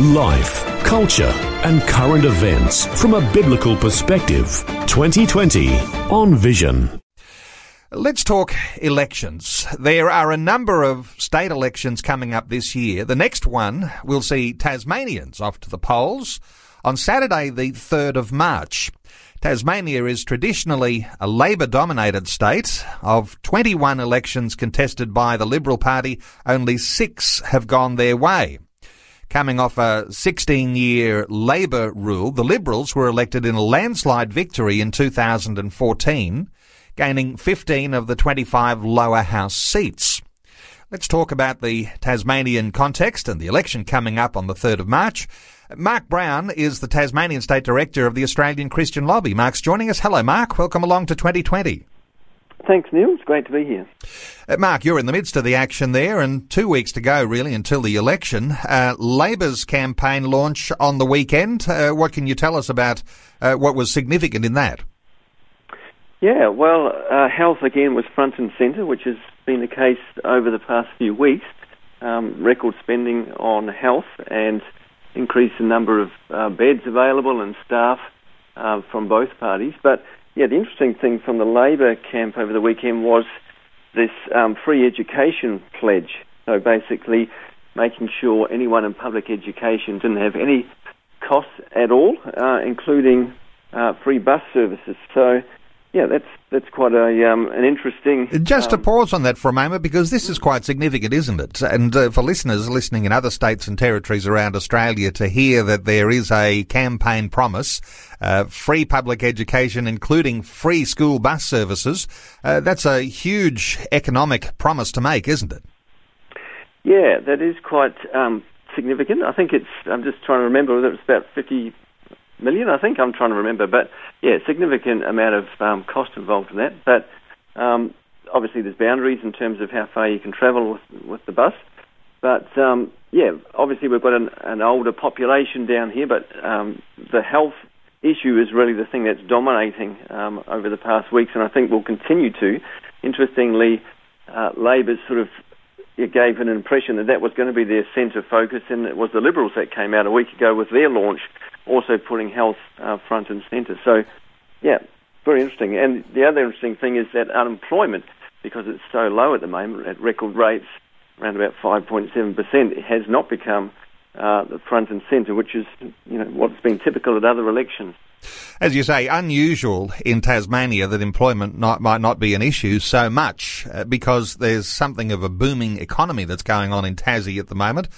Life, culture, and current events from a biblical perspective. 2020 on Vision. Let's talk elections. There are a number of state elections coming up this year. The next one will see Tasmanians off to the polls on Saturday, the 3rd of March. Tasmania is traditionally a Labor dominated state. Of 21 elections contested by the Liberal Party, only six have gone their way. Coming off a 16 year Labor rule, the Liberals were elected in a landslide victory in 2014, gaining 15 of the 25 lower house seats. Let's talk about the Tasmanian context and the election coming up on the 3rd of March. Mark Brown is the Tasmanian State Director of the Australian Christian Lobby. Mark's joining us. Hello, Mark. Welcome along to 2020. Thanks, Neil. It's great to be here. Uh, Mark, you're in the midst of the action there, and two weeks to go, really, until the election. Uh, Labor's campaign launch on the weekend. Uh, what can you tell us about uh, what was significant in that? Yeah, well, uh, health again was front and centre, which has been the case over the past few weeks. Um, record spending on health and increase the number of uh, beds available and staff from both parties. But yeah, the interesting thing from the Labor camp over the weekend was this um, free education pledge. So basically, making sure anyone in public education didn't have any costs at all, uh, including uh, free bus services. So yeah, that's that's quite a um, an interesting. Just um, to pause on that for a moment, because this is quite significant, isn't it? And uh, for listeners listening in other states and territories around Australia to hear that there is a campaign promise, uh, free public education, including free school bus services, uh, that's a huge economic promise to make, isn't it? Yeah, that is quite um, significant. I think it's. I'm just trying to remember whether it's about fifty million, I think. I'm trying to remember, but yeah, significant amount of um, cost involved in that. But um, obviously, there's boundaries in terms of how far you can travel with, with the bus. But um, yeah, obviously, we've got an, an older population down here, but um, the health issue is really the thing that's dominating um, over the past weeks, and I think will continue to. Interestingly, uh, Labor's sort of it gave an impression that that was going to be their centre focus, and it was the Liberals that came out a week ago with their launch also putting health uh, front and centre. So, yeah, very interesting. And the other interesting thing is that unemployment, because it's so low at the moment at record rates, around about 5.7%, has not become uh, front and centre, which is you know what's been typical at other elections. As you say, unusual in Tasmania that employment not, might not be an issue so much uh, because there's something of a booming economy that's going on in Tassie at the moment.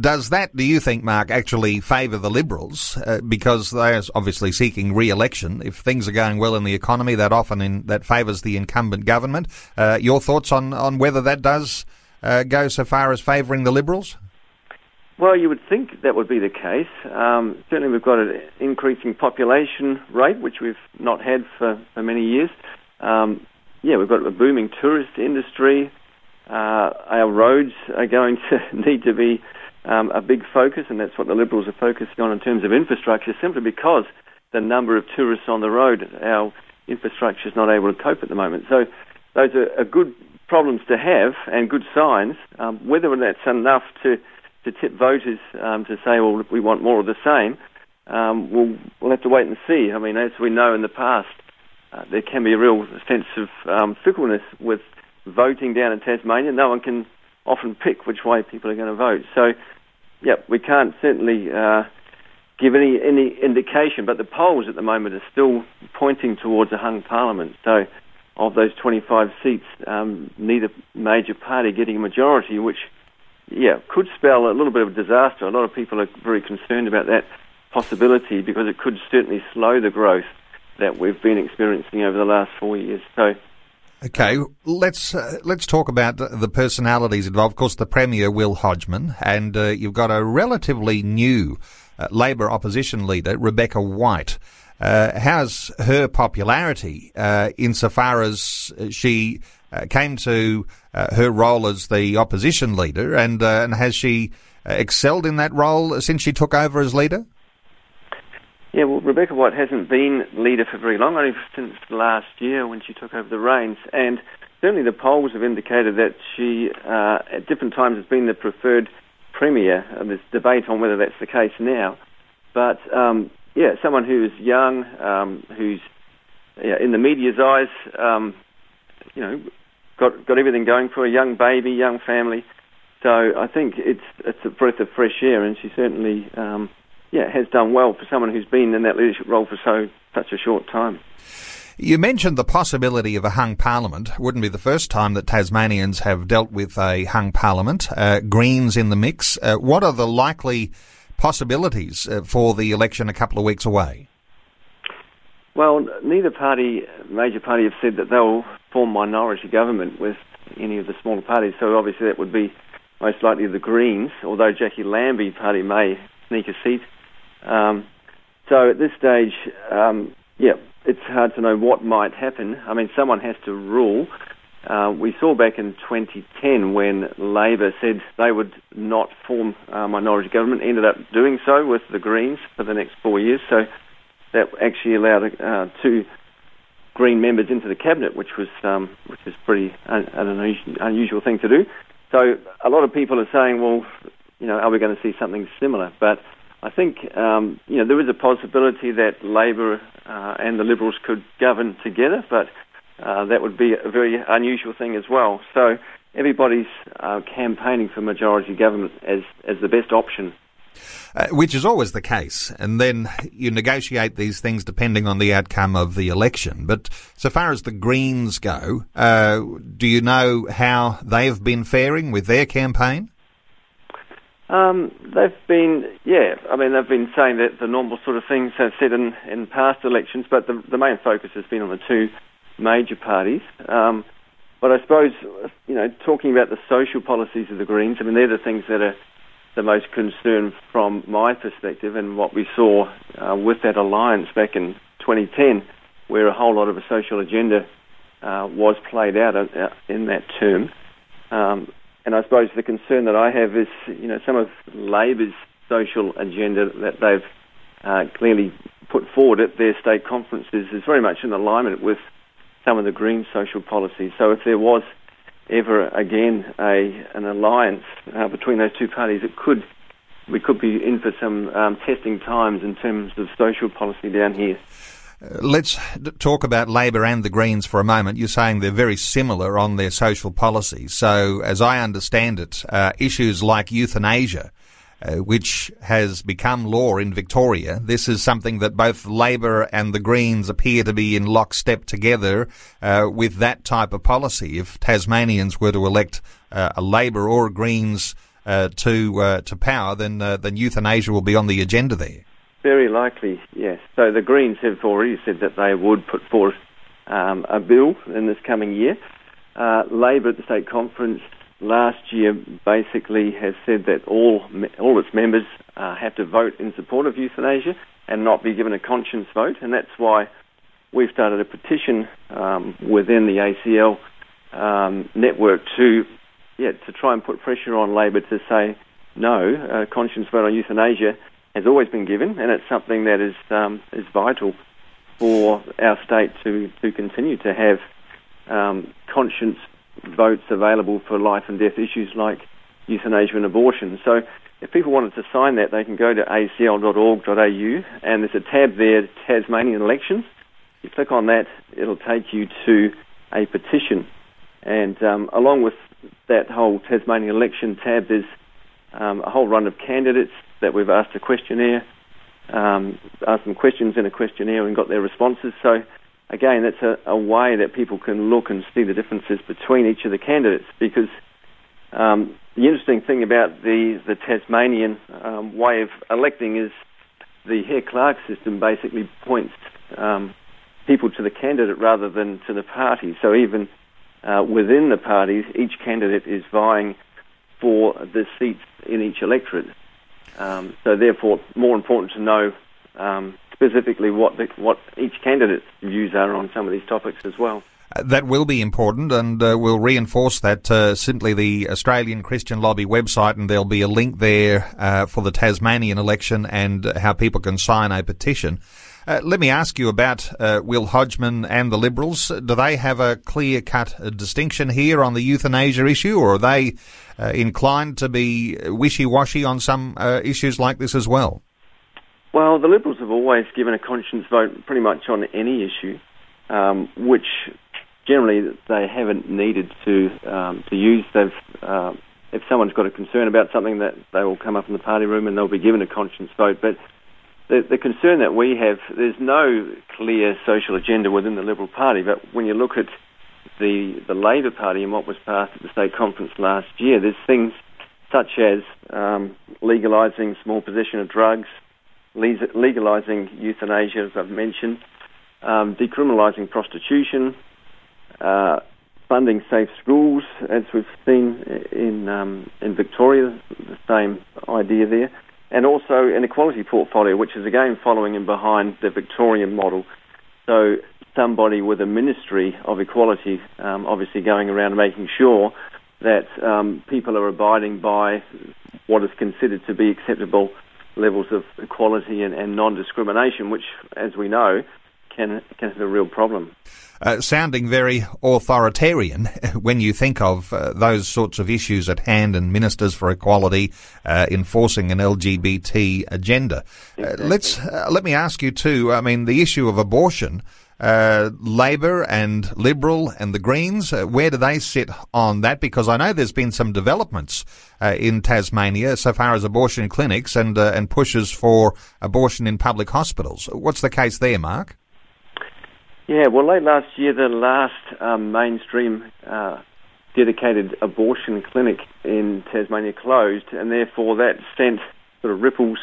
Does that, do you think, Mark, actually favour the Liberals uh, because they're obviously seeking re-election? If things are going well in the economy, that often in, that favours the incumbent government. Uh, your thoughts on on whether that does uh, go so far as favouring the Liberals? Well, you would think that would be the case. Um, certainly, we've got an increasing population rate, which we've not had for, for many years. Um, yeah, we've got a booming tourist industry. Uh, our roads are going to need to be um, a big focus, and that's what the Liberals are focusing on in terms of infrastructure, simply because the number of tourists on the road, our infrastructure is not able to cope at the moment. So, those are, are good problems to have and good signs. Um, whether that's enough to to tip voters um, to say, well, we want more of the same, um, we'll, we'll have to wait and see. I mean, as we know in the past, uh, there can be a real sense of um, fickleness with voting down in Tasmania. No one can often pick which way people are going to vote. So, yeah, we can't certainly uh, give any any indication, but the polls at the moment are still pointing towards a hung parliament. So, of those 25 seats, um, neither major party getting a majority, which yeah, could spell a little bit of a disaster. A lot of people are very concerned about that possibility because it could certainly slow the growth that we've been experiencing over the last four years. So. Okay, let's uh, let's talk about the personalities involved. Of course, the Premier Will Hodgman, and uh, you've got a relatively new uh, Labor opposition leader, Rebecca White. Uh, how's her popularity uh, insofar as she came to uh, her role as the opposition leader, and uh, and has she excelled in that role since she took over as leader? Yeah, well, Rebecca White hasn't been leader for very long, only since last year when she took over the reins, and certainly the polls have indicated that she, uh, at different times, has been the preferred premier. Uh, there's debate on whether that's the case now, but um, yeah, someone who is young, um, who's yeah, in the media's eyes, um, you know, got got everything going for a young baby, young family. So I think it's it's a breath of fresh air, and she certainly um, yeah has done well for someone who's been in that leadership role for so such a short time. You mentioned the possibility of a hung parliament. Wouldn't be the first time that Tasmanians have dealt with a hung parliament. Uh, Greens in the mix. Uh, what are the likely possibilities uh, for the election a couple of weeks away? Well, neither party, major party, have said that they'll form minority government with any of the smaller parties. So obviously that would be most likely the Greens, although Jacqui Lambie party may sneak a seat. Um, so at this stage, um, yeah, it's hard to know what might happen. I mean, someone has to rule. Uh, we saw back in 2010 when Labor said they would not form a minority government, ended up doing so with the Greens for the next four years. So that actually allowed uh, two Green members into the cabinet, which was um, which is pretty un- an unusual thing to do. So a lot of people are saying, well, you know, are we going to see something similar? But I think um, you know there is a possibility that Labor uh, and the Liberals could govern together, but uh, that would be a very unusual thing as well. So everybody's uh, campaigning for majority government as as the best option uh, which is always the case. And then you negotiate these things depending on the outcome of the election. But so far as the Greens go, uh, do you know how they've been faring with their campaign? Um, they've been, yeah, I mean, they've been saying that the normal sort of things they've said in, in past elections, but the, the main focus has been on the two major parties. Um, but I suppose, you know, talking about the social policies of the Greens, I mean, they're the things that are the most concern from my perspective and what we saw uh, with that alliance back in 2010, where a whole lot of a social agenda uh, was played out uh, in that term. Um, and I suppose the concern that I have is, you know, some of Labor's social agenda that they've uh, clearly put forward at their state conferences is very much in alignment with some of the Green social policies. So if there was ever again a an alliance uh, between those two parties, it could we could be in for some um, testing times in terms of social policy down here. Uh, let's talk about Labor and the Greens for a moment. You're saying they're very similar on their social policy. So, as I understand it, uh, issues like euthanasia uh, which has become law in Victoria. This is something that both Labor and the Greens appear to be in lockstep together uh, with that type of policy. If Tasmanians were to elect uh, a Labor or a Greens uh, to uh, to power, then then euthanasia will be on the agenda there. Very likely, yes. So the Greens have already said that they would put forth um, a bill in this coming year. Labor at the state conference last year basically has said that all all its members uh, have to vote in support of euthanasia and not be given a conscience vote, and that's why we've started a petition um, within the ACL um, network to yeah to try and put pressure on Labor to say no, a conscience vote on euthanasia has always been given, and it's something that is um, is vital for our state to to continue to have um, conscience votes available for life and death issues like euthanasia and abortion. So if people wanted to sign that, they can go to acl.org.au and there's a tab there, Tasmanian elections. You click on that, it'll take you to a petition. And um, along with that whole Tasmanian election tab, there's um, a whole run of candidates that we've asked a questionnaire, um, asked them questions in a questionnaire and got their responses. So again, that's a, a, way that people can look and see the differences between each of the candidates because um, the interesting thing about the, the Tasmanian um, way of electing is the Hare-Clark system basically points um, people to the candidate rather than to the party. So even uh, within the parties, each candidate is vying for the seats in each electorate. Um, so therefore, more important to know um, specifically what the, what each candidate's views are on some of these topics as well. Uh, that will be important, and uh, we'll reinforce that uh, simply the Australian Christian Lobby website, and there'll be a link there uh, for the Tasmanian election and how people can sign a petition. Uh, let me ask you about uh, Will Hodgman and the Liberals. Do they have a clear cut distinction here on the euthanasia issue, or are they inclined to be wishy washy on some issues like this as well? Well, the Liberals have always given a conscience vote pretty much on any issue, um, which generally they haven't needed to um, to use. They've uh, if someone's got a concern about something, that they will come up in the party room and they'll be given a conscience vote. But the, the concern that we have, there's no clear social agenda within the Liberal Party. But when you look at the the Labor Party and what was passed at the state conference last year, there's things such as um, legalising small possession of drugs, legalising euthanasia, as I've mentioned, um, decriminalising prostitution, uh, funding safe schools, as we've seen in um, in Victoria, the same idea there, and also an equality portfolio, which is again following in behind the Victorian model. So somebody with a ministry of equality, um, obviously going around making sure that um, people are abiding by what is considered to be acceptable levels of equality and, and non-discrimination, which, as we know, can can have a real problem. Uh, sounding very authoritarian when you think of uh, those sorts of issues at hand and ministers for equality uh, enforcing an LGBT agenda. Uh, exactly. let's uh, let me ask you too. I mean, the issue of abortion. Uh, Labor and Liberal and the Greens, where do they sit on that? Because I know there's been some developments in Tasmania so far as abortion clinics and and pushes for abortion in public hospitals. What's the case there, Mark? Yeah, well, late last year, the last um, mainstream uh, dedicated abortion clinic in Tasmania closed, and therefore that sent sort of ripples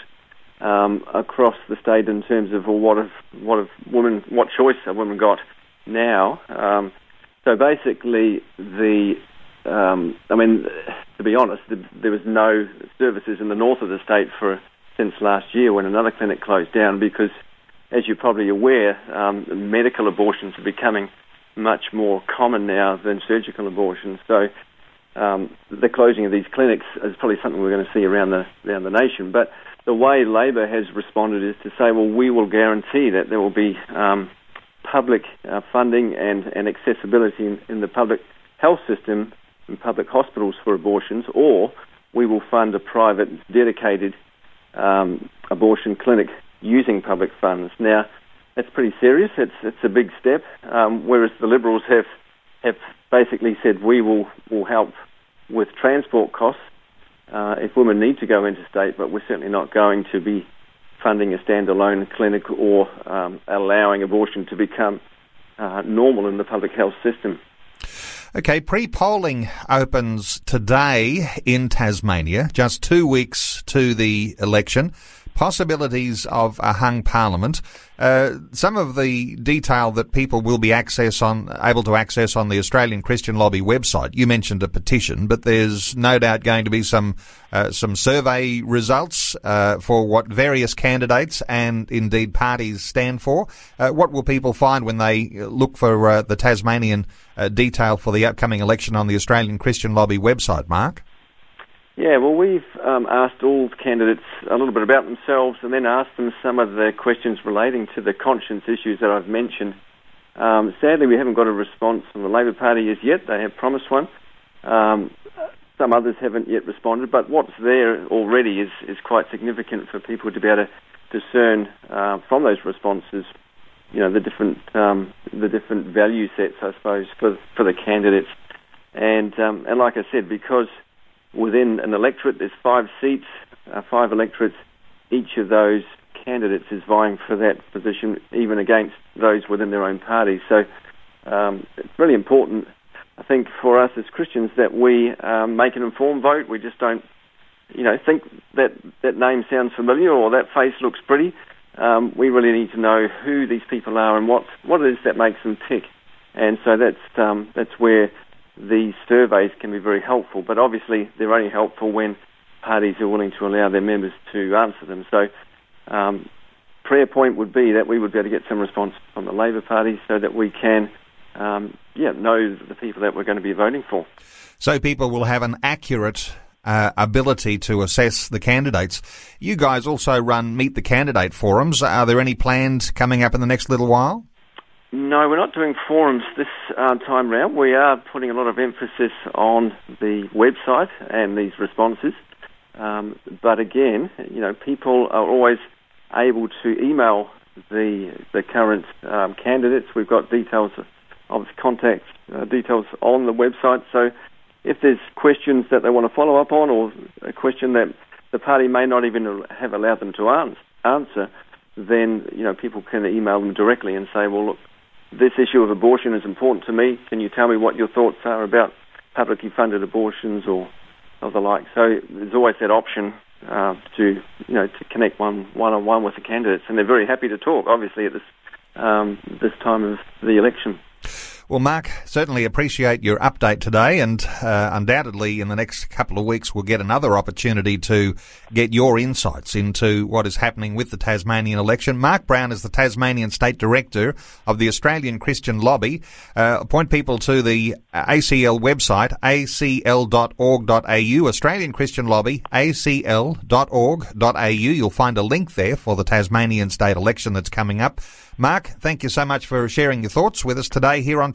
um, across the state in terms of well, what have what have women what choice have women got now. Um, so basically, the um, I mean, to be honest, the, there was no services in the north of the state for since last year when another clinic closed down because as you're probably aware, um, medical abortions are becoming much more common now than surgical abortions. So um, the closing of these clinics is probably something we're going to see around the around the nation. But the way Labor has responded is to say, well, we will guarantee that there will be um, public uh, funding and, and accessibility in, in the public health system and public hospitals for abortions, or we will fund a private dedicated um, abortion clinic using public funds. Now, that's pretty serious. It's it's a big step. Um, whereas the Liberals have have basically said we will will help with transport costs uh, if women need to go interstate, but we're certainly not going to be funding a standalone clinic or um, allowing abortion to become uh, normal in the public health system. Okay, pre polling opens today in Tasmania, just two weeks to the election possibilities of a hung parliament. Uh, some of the detail that people will be access on, able to access on the Australian Christian Lobby website. You mentioned a petition, but there's no doubt going to be some uh, some survey results uh, for what various candidates and indeed parties stand for. Uh, what will people find when they look for uh, the Tasmanian uh, detail for the upcoming election on the Australian Christian Lobby website, Mark? Yeah, well, we've um, asked all candidates a little bit about themselves and then asked them some of the questions relating to the conscience issues that I've mentioned. Um, sadly, we haven't got a response from the Labor Party as yet. They have promised one. Um, some others haven't yet responded, but what's there already is, is quite significant for people to be able to discern uh, from those responses, you know, the different um, the different value sets, I suppose, for for the candidates. And um, and like I said, because within an electorate, there's five seats, uh, five electorates. Each of those candidates is vying for that position, even against those within their own party. So um, it's really important, I think, for us as Christians that we um, make an informed vote. We just don't, you know, think that that name sounds familiar or that face looks pretty. Um, we really need to know who these people are and what what it is that makes them tick. And so that's um, that's where these surveys can be very helpful, but obviously they're only helpful when parties are willing to allow their members to answer them. So um, prayer point would be that we would be able to get some response from the Labor Party so that we can, um, yeah, know the people that we're going to be voting for. So people will have an accurate uh, ability to assess the candidates. You guys also run Meet the Candidate forums. Are there any planned coming up in the next little while? No, we're not doing forums this uh, time round. We are putting a lot of emphasis on the website and these responses. Um, but again, you know, people are always able to email the the current um, candidates. We've got details of contact uh, details on the website. So if there's questions that they want to follow up on, or a question that the party may not even have allowed them to answer, then you know people can email them directly and say, well, look, this issue of abortion is important to me. Can you tell me what your thoughts are about publicly funded abortions or, or the like? So there's always that option uh, to you know to connect one one on one with the candidates, and they're very happy to talk. Obviously, at this um, this time of the election. Well, Mark, certainly appreciate your update today, and uh, undoubtedly in the next couple of weeks we'll get another opportunity to get your insights into what is happening with the Tasmanian election. Mark Brown is the Tasmanian State Director of the Australian Christian Lobby. Uh, point people to the ACL website, acl.org.au, Australian Christian Lobby, acl.org.au. You'll find a link there for the Tasmanian state election that's coming up. Mark, thank you so much for sharing your thoughts with us today here on